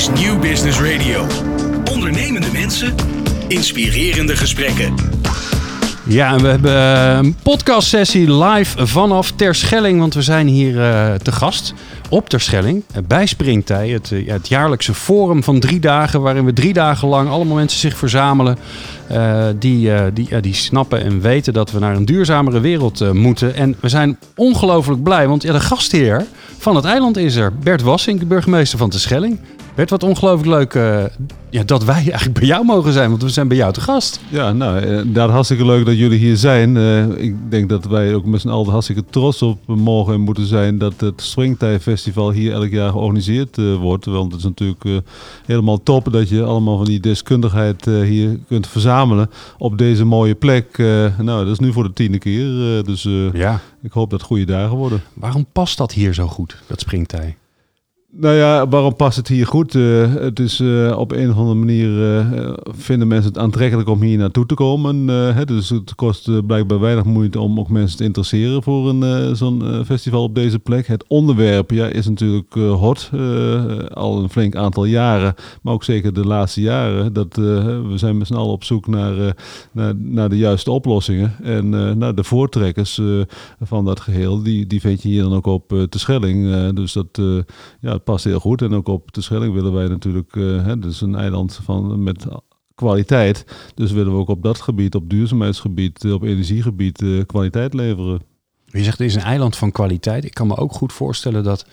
is New Business Radio. Ondernemende mensen, inspirerende gesprekken. Ja, we hebben eh, een podcastsessie live vanaf Terschelling, want we zijn hier eh, te gast op Terschelling uh, bij Springtij. Het, het jaarlijkse forum van drie dagen, waarin we drie dagen lang allemaal mensen zich verzamelen. Die, die, die snappen en weten dat we naar een duurzamere wereld moeten. En we zijn ongelooflijk blij, want de gastheer van het eiland is er. Bert Wassink, burgemeester van Terschelling. Bert, wat ongelooflijk leuk uh, ja, dat wij eigenlijk bij jou mogen zijn, want we zijn bij jou te gast. Ja, nou, inderdaad hartstikke leuk dat jullie hier zijn. Uh, ik denk dat wij ook met z'n allen hartstikke trots op mogen en moeten zijn dat het Springtij Festival hier elk jaar georganiseerd uh, wordt. Want het is natuurlijk helemaal top dat je allemaal van die deskundigheid hier kunt verzamelen op deze mooie plek. nou, dat is nu voor de tiende keer, dus ja. ik hoop dat het goede dagen worden. Waarom past dat hier zo goed, dat Springtij? Nou ja, waarom past het hier goed? Uh, het is uh, op een of andere manier uh, vinden mensen het aantrekkelijk om hier naartoe te komen. Hè, dus het kost blijkbaar weinig moeite om ook mensen te interesseren voor een zo'n festival op deze plek. Het onderwerp ja, is natuurlijk hot, al een flink aantal jaren, maar ook zeker de laatste jaren. Dat, we zijn met z'n allen op zoek naar, naar, naar, de juiste oplossingen. En naar de voortrekkers van dat geheel, die, die vind je hier dan ook op de Schelling. dus dat ja, past heel goed. En ook op de Schelling willen wij natuurlijk, uh, hè, dus een eiland van, met kwaliteit. Dus willen we ook op dat gebied, op duurzaamheidsgebied, op energiegebied, uh, kwaliteit leveren. Je zegt, het is een eiland van kwaliteit. Ik kan me ook goed voorstellen dat,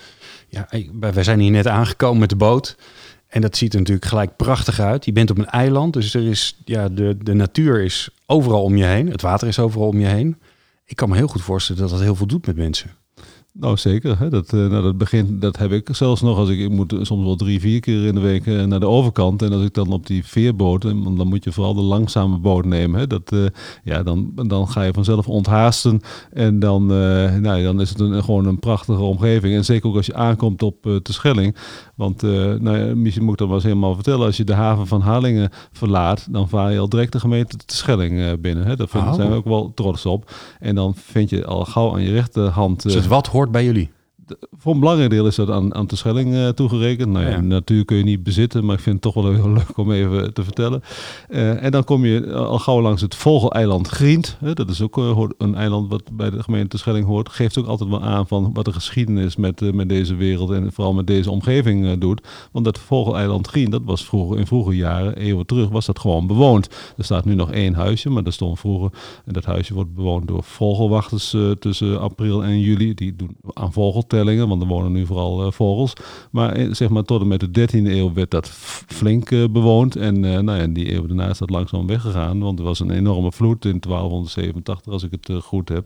ja, wij zijn hier net aangekomen met de boot. En dat ziet er natuurlijk gelijk prachtig uit. Je bent op een eiland, dus er is, ja, de, de natuur is overal om je heen. Het water is overal om je heen. Ik kan me heel goed voorstellen dat dat heel veel doet met mensen. Nou, zeker. Hè. Dat, uh, nou, dat, begint, dat heb ik zelfs nog als ik, ik moet soms wel drie, vier keer in de week uh, naar de overkant. En als ik dan op die veerboot, en dan moet je vooral de langzame boot nemen. Hè. Dat, uh, ja, dan, dan ga je vanzelf onthaasten. En dan, nou, dan is het een, gewoon een prachtige omgeving. En zeker ook als je aankomt op de Schelling. Want nou ja, misschien moet ik dat wel eens helemaal vertellen. Als je de haven van Harlingen verlaat, dan vaar je al direct de gemeente de Schelling binnen. Hè. Daar oh. zijn we ook wel trots op. En dan vind je al gauw aan je rechterhand... Dus wat hoort bij jullie? Voor een belangrijk deel is dat aan, aan de Schelling uh, toegerekend. Nou ja, ja. natuur kun je niet bezitten, maar ik vind het toch wel heel leuk om even te vertellen. Uh, en dan kom je al gauw langs het Vogeleiland Grient. Hè, dat is ook uh, een eiland wat bij de gemeente Schelling hoort. Geeft ook altijd wel aan van wat de geschiedenis met, met deze wereld en vooral met deze omgeving doet. Want dat Vogeleiland Grient, dat was vroeger, in vroege jaren, eeuwen terug, was dat gewoon bewoond. Er staat nu nog één huisje, maar dat stond vroeger. En dat huisje wordt bewoond door vogelwachters tussen april en juli. Die doen aan want er wonen nu vooral uh, vogels. Maar eh, zeg maar tot en met de 13e eeuw werd dat flink uh, bewoond. En nou ja, die eeuw daarna is dat langzaam weggegaan, want er was een enorme vloed in 1287, als ik het goed heb.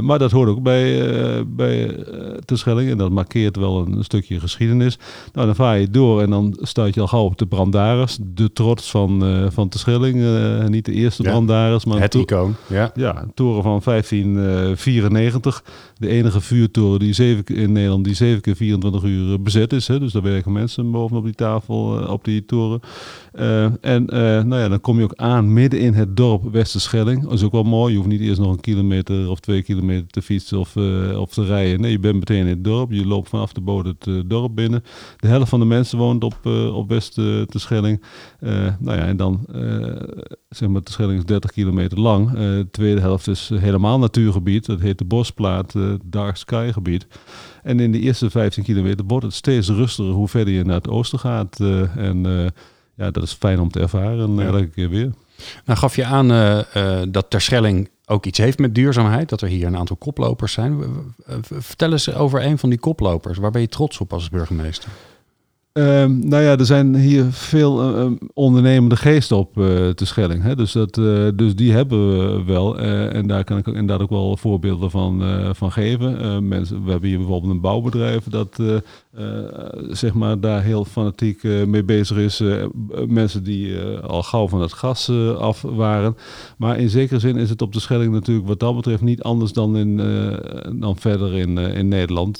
maar dat hoort ook bij, bij Terschelling en dat markeert wel een, stukje geschiedenis. Nou, dan vaar je door en dan stuit je al gauw op de Brandaris, de trots van, van Terschelling. niet de eerste ja, Brandaris, maar het icoon. Ja. ja, een toren van 1594. De enige vuurtoren die zeven in Nederland die 7 keer 24 uur bezet is. Hè? Dus daar werken mensen bovenop die tafel, uh, op die toren. Uh, en nou ja, dan kom je ook aan midden in het dorp Westerschelling. Dat is ook wel mooi. Je hoeft niet eerst nog een kilometer of twee kilometer te fietsen of, of te rijden. Nee, je bent meteen in het dorp. Je loopt vanaf de boot het dorp binnen. De helft van de mensen woont op, op Westerschelling. nou ja, en dan zeg maar, de Schelling is 30 kilometer lang. de tweede helft is helemaal natuurgebied. Dat heet de Bosplaat, Dark Sky gebied. En in de eerste 15 kilometer wordt het steeds rustiger hoe verder je naar het oosten gaat. Uh, en uh, ja, dat is fijn om te ervaren ja. elke keer weer. Nou gaf je aan uh, dat Terschelling ook iets heeft met duurzaamheid. Dat er hier een aantal koplopers zijn. Vertel eens over een van die koplopers. Waar ben je trots op als burgemeester? Um, nou ja, er zijn hier veel uh, ondernemende geesten op uh, te Schelling. Hè? Dus, dat, dus die hebben we wel. en daar kan ik inderdaad ook wel voorbeelden van, van geven. mensen, we hebben hier bijvoorbeeld een bouwbedrijf dat zeg maar daar heel fanatiek mee bezig is. mensen die al gauw van het gas af waren. Maar in zekere zin is het op de Schelling natuurlijk wat dat betreft niet anders dan, in, dan verder in, in Nederland.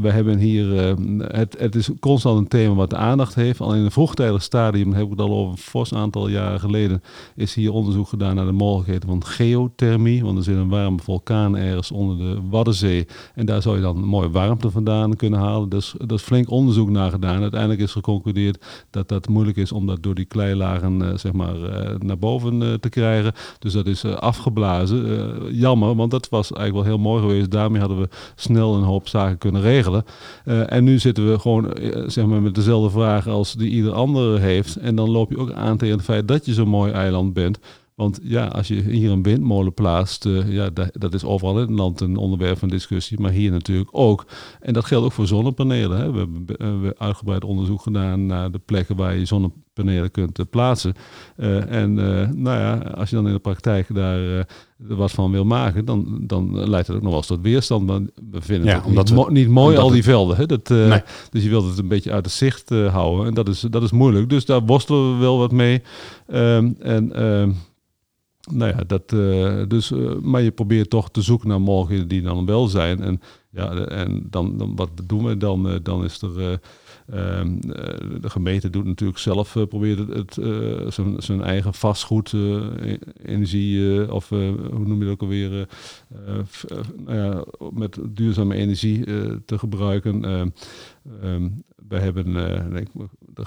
we hebben hier, het, het is constant een thema wat de aandacht heeft. Al in een vroegtijdig stadium, heb ik het al over een fors aantal jaren geleden, is hier onderzoek gedaan naar de mogelijkheden van geothermie. Want er zit een warme vulkaan ergens onder de Waddenzee. En daar zou je dan mooie warmte vandaan kunnen halen. halen. Dat is, flink onderzoek naar gedaan. Uiteindelijk is geconcludeerd dat dat moeilijk is om dat door die kleilagen zeg maar, naar boven te krijgen. Dus dat is afgeblazen. jammer, want dat was eigenlijk wel heel mooi geweest. Daarmee hadden we snel een hoop zaken kunnen regelen. en nu zitten we gewoon zeg maar, met dezelfde vragen als die ieder andere heeft. En dan loop je ook aan tegen het feit dat je zo'n mooi eiland bent. Want ja, als je hier een windmolen plaatst, uh, ja, dat, dat, is overal in het land een onderwerp van discussie, maar hier natuurlijk ook. En dat geldt ook voor zonnepanelen. Hè. We hebben uh, uitgebreid onderzoek gedaan naar de plekken waar je zonnepanelen kunt uh, plaatsen. en nou ja, als je dan in de praktijk daar wat van wil maken, dan, dan leidt het ook nog wel eens tot weerstand. Maar we vinden ja, het omdat niet, we, niet mooi, al die velden. Hè. Dat, nee. Dus je wilt het een beetje uit het zicht houden. En dat is, dat is moeilijk. Dus daar worstelen we wel wat mee. Um, en ehm, nou ja, dat, uh, dus, uh, maar je probeert toch te zoeken naar mogelijkheden die dan wel zijn. En, ja, en dan, dan wat doen we dan? Uh, dan is er, ehm, de gemeente doet natuurlijk zelf, probeert het, zijn, zijn eigen vastgoed, e-, energie, of hoe noem je dat ook alweer, nou met duurzame energie te gebruiken. Um, we hebben, uh,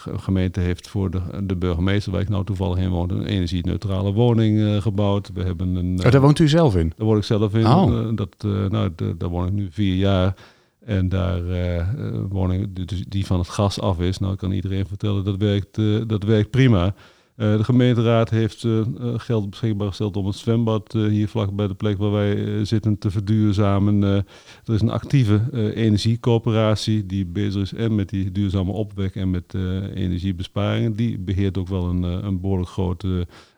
de gemeente heeft voor de, de burgemeester, waar ik nou toevallig in woon, een energie-neutrale woning uh, gebouwd. We hebben een, oh, daar woont u zelf in? Daar woon ik zelf in. Oh. Uh, dat, nou, de, daar woon ik nu vier jaar. En daar woning dus die van het gas af is. Nou, ik kan iedereen vertellen, dat werkt, dat werkt prima. Uh, de gemeenteraad heeft uh, geld beschikbaar gesteld om het zwembad hier vlak bij de plek waar wij zitten te verduurzamen. er is een actieve energiecoöperatie die bezig is en met die duurzame opwek en met energiebesparingen. Die beheert ook wel een, een behoorlijk groot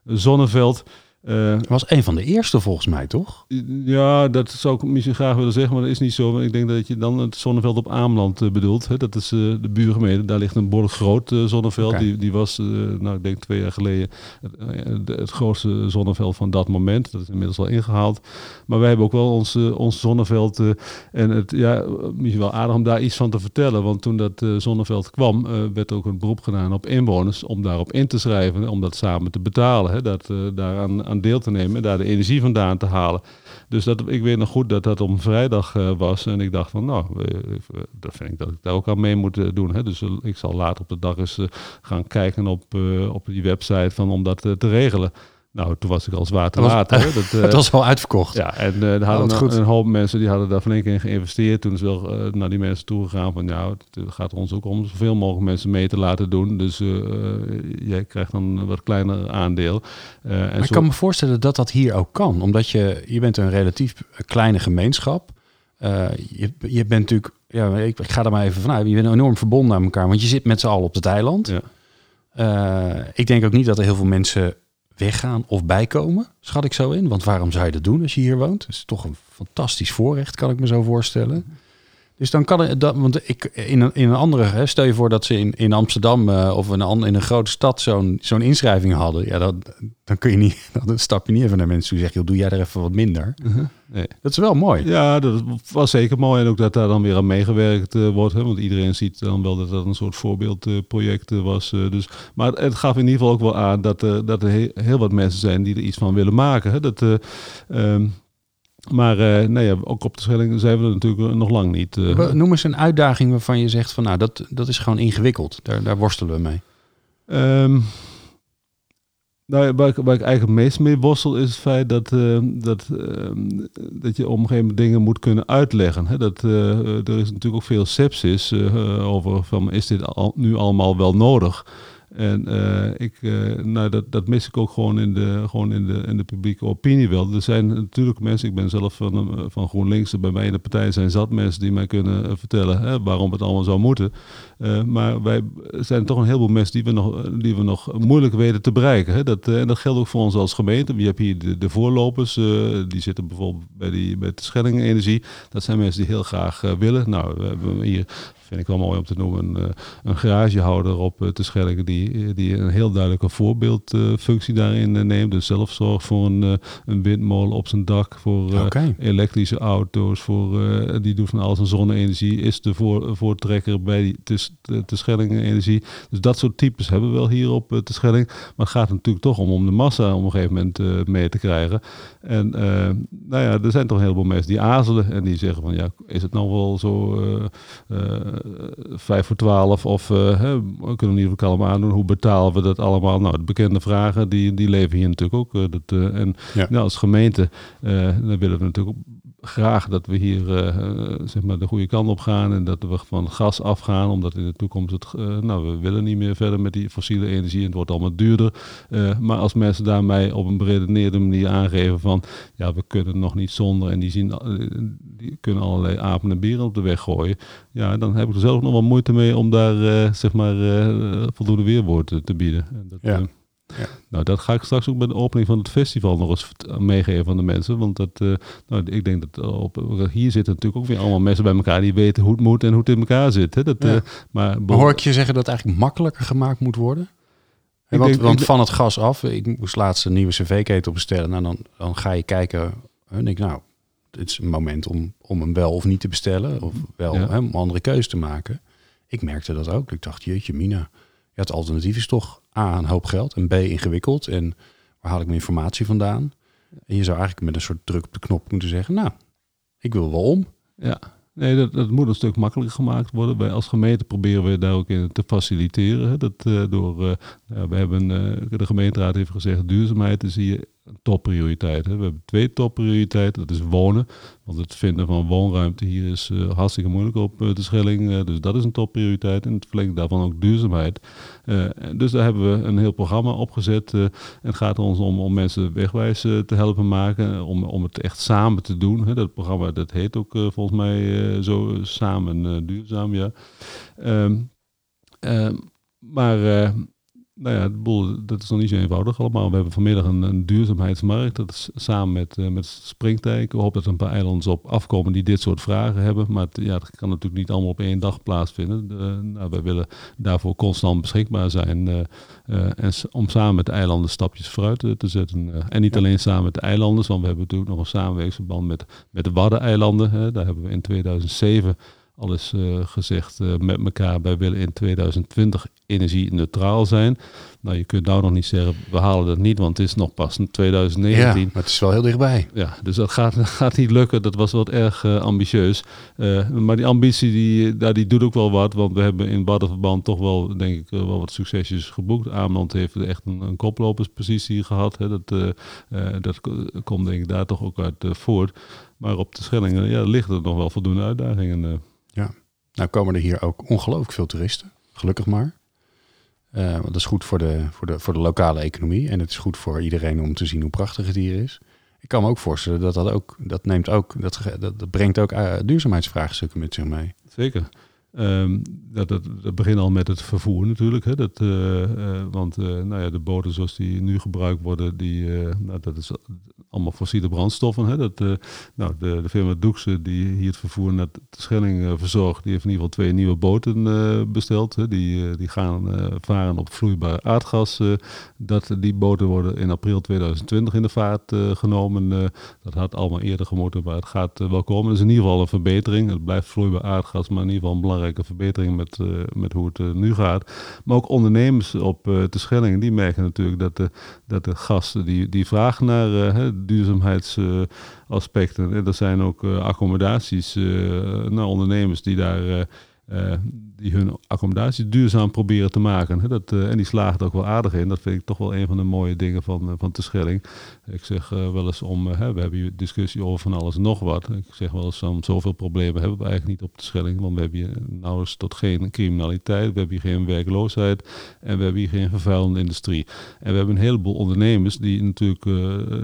zonneveld. Uh, was een van de eerste volgens mij, toch? Ja, dat zou ik misschien graag willen zeggen, maar dat is niet zo. Ik denk dat je dan het zonneveld op Ameland uh, bedoelt. Hè? Dat is uh, de buurgemeente. Daar ligt een behoorlijk groot zonneveld. Okay. Die, die was, nou ik denk twee jaar geleden, het, het, grootste zonneveld van dat moment. Dat is inmiddels al ingehaald. Maar wij hebben ook wel ons, ons zonneveld. en het, ja, misschien wel aardig om daar iets van te vertellen. Want toen dat zonneveld kwam, werd ook een beroep gedaan op inwoners om daarop in te schrijven. Om dat samen te betalen. Hè? Dat daaraan deel te nemen en daar de energie vandaan te halen. Dus dat, ik weet nog goed dat dat om vrijdag uh, was. En ik dacht van, nou, uh, dat vind ik dat ik daar ook aan mee moet doen. Hè. Dus ik zal later op de dag eens gaan kijken op, op die website van, om dat te regelen. Nou, toen was ik al zwaar te laat. Dat, het was al uitverkocht. Ja, en uh, er hadden een, een, hoop mensen die hadden daar flink in geïnvesteerd. Toen is wel uh, naar die mensen toegegaan van, ja, het gaat ons ook om zoveel mogelijk mensen mee te laten doen. Dus jij krijgt dan een wat kleiner aandeel. en maar ik kan me voorstellen dat dat hier ook kan. Omdat je, je bent een relatief kleine gemeenschap. je, je bent natuurlijk, ja, ik, ik, ga er maar even vanuit. Je bent enorm verbonden aan elkaar, want je zit met z'n allen op het eiland. Ja. ik denk ook niet dat er heel veel mensen weggaan of bijkomen, schat ik zo in. Want waarom zou je dat doen als je hier woont? Dat is toch een fantastisch voorrecht, kan ik me zo voorstellen. Dus dan kan het, dat, want ik in een, in een andere, hè, stel je voor dat ze in, in Amsterdam uh, of in, in een grote stad zo'n zo'n inschrijving hadden. Ja, dan, dan kun je niet, dan stap je niet even naar mensen toe en zeg je, doe jij er even wat minder. Uh -huh. nee. Dat is wel mooi. Ja, dat was zeker mooi. En ook dat daar dan weer aan meegewerkt uh, wordt. Hè, want iedereen ziet dan wel dat dat een soort voorbeeldproject was. dus, maar het gaf in ieder geval ook wel aan dat, dat er heel, heel, wat mensen zijn die er iets van willen maken. Hè. Dat, um, maar uh, nou ja, ook op de Schelling zijn we er natuurlijk nog lang niet. Uh. Noem eens een uitdaging waarvan je zegt van nou, dat, dat is gewoon ingewikkeld. Daar, daar worstelen we mee. Um, nou, waar, ik, waar ik eigenlijk het meest mee worstel is het feit dat, uh, dat, dat je op een gegeven moment dingen moet kunnen uitleggen. Hè? Dat, er is natuurlijk ook veel sepsis over van is dit al, nu allemaal wel nodig? En uh, ik, uh, nou, dat, dat mis ik ook gewoon in de, gewoon in, de, in de publieke opinie wel. Er zijn natuurlijk mensen, ik ben zelf van, eh, van GroenLinks, bij mij in de partij zijn zat mensen die mij kunnen vertellen hè, waarom het allemaal zou moeten. Maar wij zijn toch een heleboel mensen die we nog, die we nog moeilijk weten te bereiken. Hè. Dat, en dat geldt ook voor ons als gemeente. Je hebt hier de, voorlopers, die zitten bijvoorbeeld bij, die, bij de Energie. Dat zijn mensen die heel graag willen. Nou, we hebben hier vind ik wel mooi om te noemen, een, een garagehouder op uh, Terschelling die, die een heel duidelijke voorbeeldfunctie daarin neemt. Dus zelf zorgt voor een, een windmolen op zijn dak, voor elektrische auto's, voor, die doet van alles een zonne-energie, is de voor, voortrekker bij die Terschelling energie. Dus dat soort types hebben we wel hier op Terschelling. Maar het gaat natuurlijk toch om, om de massa op een gegeven moment mee te krijgen. En nou ja, er zijn toch een heleboel mensen die aarzelen en die zeggen van ja, is het nou wel zo vijf voor twaalf of hè, we kunnen niet elkaar allemaal aandoen, hoe betalen we dat allemaal? Nou, de bekende vragen, die, die leven hier natuurlijk ook. dat, en nou, als gemeente, dan willen we natuurlijk graag dat we hier zeg maar de goede kant op gaan en dat we van gas afgaan, omdat in de toekomst het, nou, we willen niet meer verder met die fossiele energie en het wordt allemaal duurder. maar als mensen daarmee op een beredeneerde manier aangeven van, ja, we kunnen nog niet zonder en die, zien, die kunnen allerlei apen en bieren op de weg gooien, ja, dan heb ik er zelf nog wel moeite mee om daar, zeg maar, voldoende weerwoord te bieden. En dat, ja. Ja. Nou, dat ga ik straks ook bij de opening van het festival nog eens meegeven aan de mensen. Want dat, uh, nou, ik denk dat op, hier zitten natuurlijk ook weer allemaal mensen bij elkaar die weten hoe het moet en hoe het in elkaar zit. Hè? Dat, ja. uh, maar, maar hoor ik je zeggen dat het eigenlijk makkelijker gemaakt moet worden? Want, van het gas af, ik moest laatst een nieuwe cv-ketel bestellen. Nou, dan, dan ga je kijken en ik, nou, het is een moment om, om hem wel of niet te bestellen. Of wel ja. hè, om een andere keuze te maken. Ik merkte dat ook. Ik dacht, jeetje mina, ja, het alternatief is toch A, een hoop geld en B, ingewikkeld. En waar haal ik mijn informatie vandaan? En je zou eigenlijk met een soort druk op de knop moeten zeggen, nou, ik wil wel om. Ja, nee, dat, dat moet een stuk makkelijker gemaakt worden. Wij als gemeente proberen we daar ook in te faciliteren. Dat, uh, door, uh, we hebben, uh, de gemeenteraad heeft gezegd, duurzaamheid is hier topprioriteit. Hè. We hebben twee topprioriteiten. Dat is wonen. Want het vinden van woonruimte hier is uh, hartstikke moeilijk op uh, de Schelling. Uh, dus dat is een topprioriteit. En het verlengde daarvan ook duurzaamheid. dus daar hebben we een heel programma opgezet. en het gaat ons om, om mensen wegwijs te helpen maken. Om, om het echt samen te doen. Hè. Dat programma dat heet ook volgens mij zo samen duurzaam. Ja. Um, maar nou ja, boel, dat is nog niet zo eenvoudig allemaal. We hebben vanmiddag een, een duurzaamheidsmarkt. Dat is samen met, uh, met Springtijk. Ik hoop dat er een paar eilanders op afkomen die dit soort vragen hebben. Maar het, ja, dat kan natuurlijk niet allemaal op één dag plaatsvinden. Nou, wij willen daarvoor constant beschikbaar zijn. Uh, en om samen met de eilanden stapjes vooruit te zetten. en niet alleen samen met de eilanders, want we hebben natuurlijk nog een samenwerkingsverband met, met de Waddeneilanden. Daar hebben we in 2007 al is uh, gezegd uh, met elkaar, wij willen in 2020 energie-neutraal zijn. Nou, je kunt nou nog niet zeggen, we halen dat niet, want het is nog pas in 2019. Ja, maar het is wel heel dichtbij. Ja, dus dat gaat, gaat niet lukken. Dat was wat erg uh, ambitieus. maar die ambitie, die, daar, die doet ook wel wat, want we hebben in Baddenverband toch wel, denk ik, wel wat succesjes geboekt. Ameland heeft echt een, een koploperspositie gehad. Hè. Dat, dat komt denk ik daar toch ook uit voort. Maar op de Schellingen ja, liggen er nog wel voldoende uitdagingen. Ja, nou komen er hier ook ongelooflijk veel toeristen. Gelukkig maar. Uh, want dat is goed voor de, voor, de, voor de lokale economie. En het is goed voor iedereen om te zien hoe prachtig het hier is. Ik kan me ook voorstellen dat dat ook, dat neemt ook, dat, dat, brengt ook uh, duurzaamheidsvraagstukken met zich mee. Zeker. Um, dat, dat, dat begint al met het vervoer natuurlijk. Hè. Dat, uh, uh, want uh, nou ja, de boten zoals die nu gebruikt worden, die, nou, dat is allemaal fossiele brandstoffen. Hè. Dat, nou, de, de firma Doekse die hier het vervoer naar de Schelling verzorgt, die heeft in ieder geval twee nieuwe boten besteld. Hè. Die, die gaan varen op vloeibaar aardgas. dat, die boten worden in april 2020 in de vaart genomen. dat had allemaal eerder gemoeten, maar het gaat wel komen. Dat is in ieder geval een verbetering. Het blijft vloeibaar aardgas, maar in ieder geval een belangrijk verbetering met, uh, met hoe het uh, nu gaat. Maar ook ondernemers op uh, de Schelling, die merken natuurlijk dat de, dat de gasten die, die vragen naar duurzaamheidsaspecten. en er zijn ook accommodaties naar ondernemers die daar uh, die hun accommodatie duurzaam proberen te maken. Dat, uh, en die slaagt ook wel aardig in. Dat vind ik toch wel een van de mooie dingen van, uh, van Terschelling. Ik zeg wel eens om, we hebben hier discussie over van alles nog wat. Ik zeg wel eens van zoveel problemen hebben we eigenlijk niet op Terschelling. Want we hebben hier nauwelijks tot geen criminaliteit. We hebben hier geen werkloosheid. En we hebben hier geen vervuilende industrie. En we hebben een heleboel ondernemers die natuurlijk,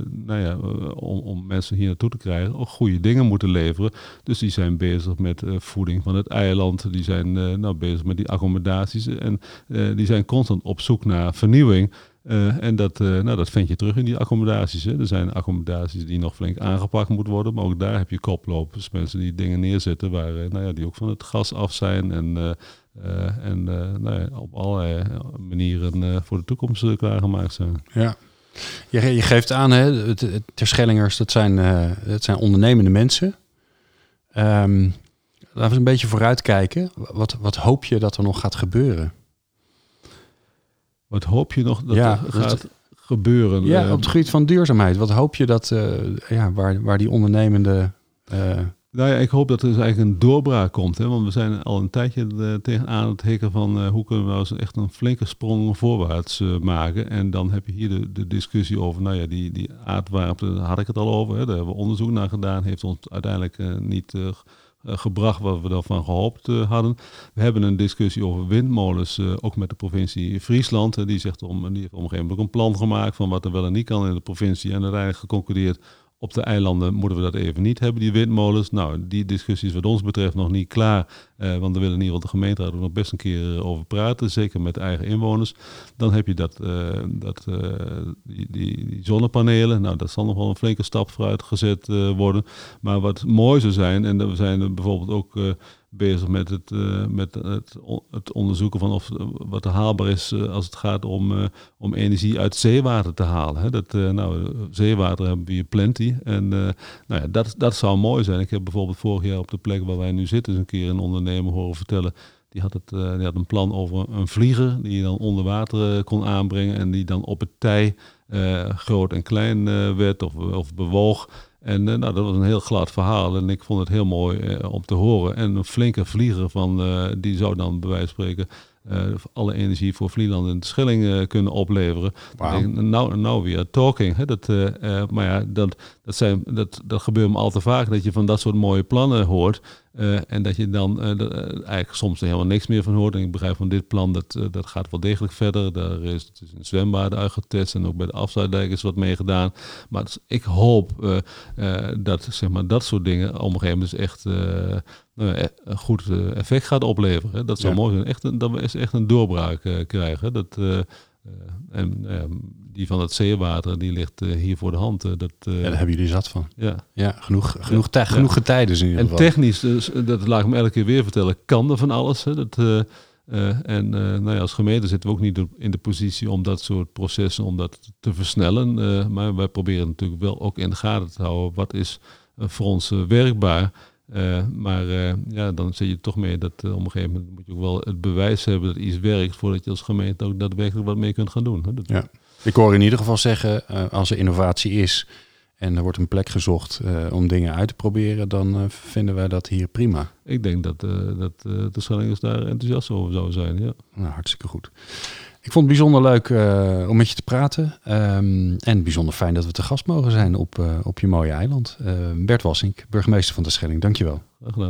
nou ja, om, om, mensen hier naartoe te krijgen, ook goede dingen moeten leveren. Dus die zijn bezig met voeding van het eiland die zijn uh, nou, bezig met die accommodaties en uh, die zijn constant op zoek naar vernieuwing. Uh, en dat, nou, dat vind je terug in die accommodaties. Hè. Er zijn accommodaties die nog flink aangepakt moeten worden. Maar ook daar heb je koplopers. Mensen die dingen neerzetten waar, uh, nou ja, die ook van het gas af zijn. En, en nou ja, op allerlei manieren voor de toekomst klaargemaakt zijn. Ja. Je, je geeft aan, hè, Terschellingers, dat zijn, dat zijn ondernemende mensen. Um, laten we een beetje vooruitkijken. Wat, wat hoop je dat er nog gaat gebeuren? Wat hoop je nog dat er gaat gebeuren? Ja, op het gebied van duurzaamheid. Wat hoop je dat, uh, ja, waar, waar die ondernemende... Uh... Nou ja, ik hoop dat er dus eigenlijk een doorbraak komt. Hè? Want we zijn al een tijdje tegenaan het hikken van hoe kunnen we nou eens echt een flinke sprong voorwaarts maken. En dan heb je hier de, de discussie over, nou ja, die, die aardwarmte, daar had ik het al over. Hè? Daar hebben we onderzoek naar gedaan, heeft ons uiteindelijk niet eh, gebracht wat we daarvan gehoopt uh, hadden. We hebben een discussie over windmolens, uh, ook met de provincie Friesland. die, zegt om, die heeft op een gegeven moment een plan gemaakt van wat er wel en niet kan in de provincie. En uiteindelijk geconcludeerd, op de eilanden moeten we dat even niet hebben, die windmolens. Nou, die discussie is wat ons betreft nog niet klaar. Eh, want daar willen in ieder geval de gemeenteraad nog best een keer eh, over praten. Zeker met eigen inwoners. Dan heb je dat, uh, dat, die, die, die, zonnepanelen. Nou, dat zal nog wel een flinke stap vooruit gezet worden. Maar wat mooi zou zijn, en we zijn bijvoorbeeld ook bezig met het, uh, met het, het, onderzoeken van of, wat haalbaar is uh, als het gaat om, uh, om energie uit zeewater te halen. Hè. Dat, nou, zeewater hebben we hier plenty. En nou ja, dat, dat zou mooi zijn. Ik heb bijvoorbeeld vorig jaar op de plek waar wij nu zitten eens een keer een ondernemer horen vertellen. Die had, het, die had een plan over een vlieger die je dan onder water kon aanbrengen en die dan op het tij groot en klein werd of, of bewoog. En uh, nou, dat was een heel glad verhaal en ik vond het heel mooi uh, om te horen. En een flinke vlieger van, uh, die zou dan bij wijze van spreken alle energie voor Vlieland en de Schelling kunnen opleveren. Wow. Nou, nou weer talking. Hè, dat, maar ja, dat, dat, zijn, dat, dat gebeurt me al te vaak dat je van dat soort mooie plannen hoort. Uh, en dat je dan uh, de, uh, eigenlijk soms er helemaal niks meer van hoort. En ik begrijp van dit plan, dat, dat gaat wel degelijk verder. Daar is, is een zwembad uitgetest en ook bij de afsluitdijk is wat mee gedaan. Maar dus ik hoop dat zeg maar, dat soort dingen op een gegeven moment echt een goed effect gaat opleveren. Dat zou ja. mooi zijn. Echt een, dat we echt een doorbraak krijgen. Dat, en die van het zeewater, die ligt hier voor de hand. Dat, ja, daar hebben jullie zat van. Ja, ja genoeg, genoeg, ja. genoeg getijden in ieder geval. En technisch, dus, dat laat ik me elke keer weer vertellen, kan er van alles. Hè, dat, en nou ja, als gemeente zitten we ook niet in de positie om dat soort processen om dat te versnellen. maar wij proberen natuurlijk wel ook in de gaten te houden wat is voor ons werkbaar. Uh, maar uh, ja, dan zit je toch mee dat uh, op een gegeven moment moet je ook wel het bewijs hebben dat iets werkt voordat je als gemeente ook daadwerkelijk wat mee kunt gaan doen. Hè? Dat, ja. Ik hoor in ieder geval zeggen, als er innovatie is en er wordt een plek gezocht om dingen uit te proberen, dan vinden wij dat hier prima. Ik denk dat, dat de Schellingers daar enthousiast over zouden zijn. Ja. Nou, hartstikke goed. Ik vond het bijzonder leuk uh, om met je te praten. Um, en bijzonder fijn dat we te gast mogen zijn op, uh, op je mooie eiland. Uh, Bert Wassink, burgemeester van de Schelling, dankjewel.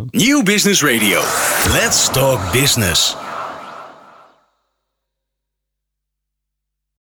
Nieuw Business Radio. Let's talk business.